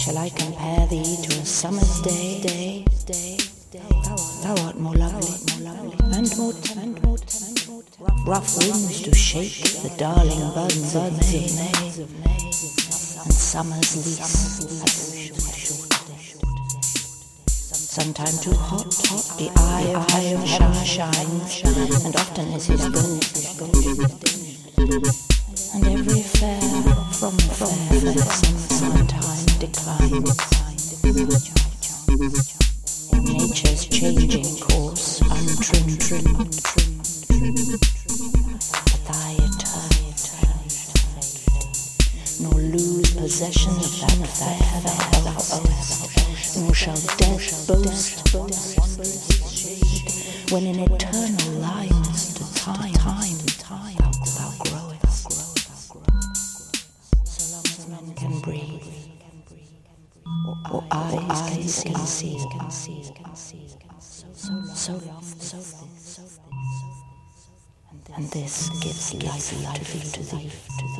Shall I compare thee to a summer's day? day, day, Thou art more lovely, more lovely, and more more Rough winds do shake the darling buds of May, and summer's lease Sometime too hot, hot, the eye of heaven shines, and often is his good and every fair from fair fair sometime declines. Nature's changing course, untrimmed, trimmed, but thy eternity, nor lose possession of that fair thou owest, nor shall death boast when in eternal lines to time, thou growest. breathe, or eyes can see, can see, can see, so long, so long, and this gives life to thee, to thee, to thee.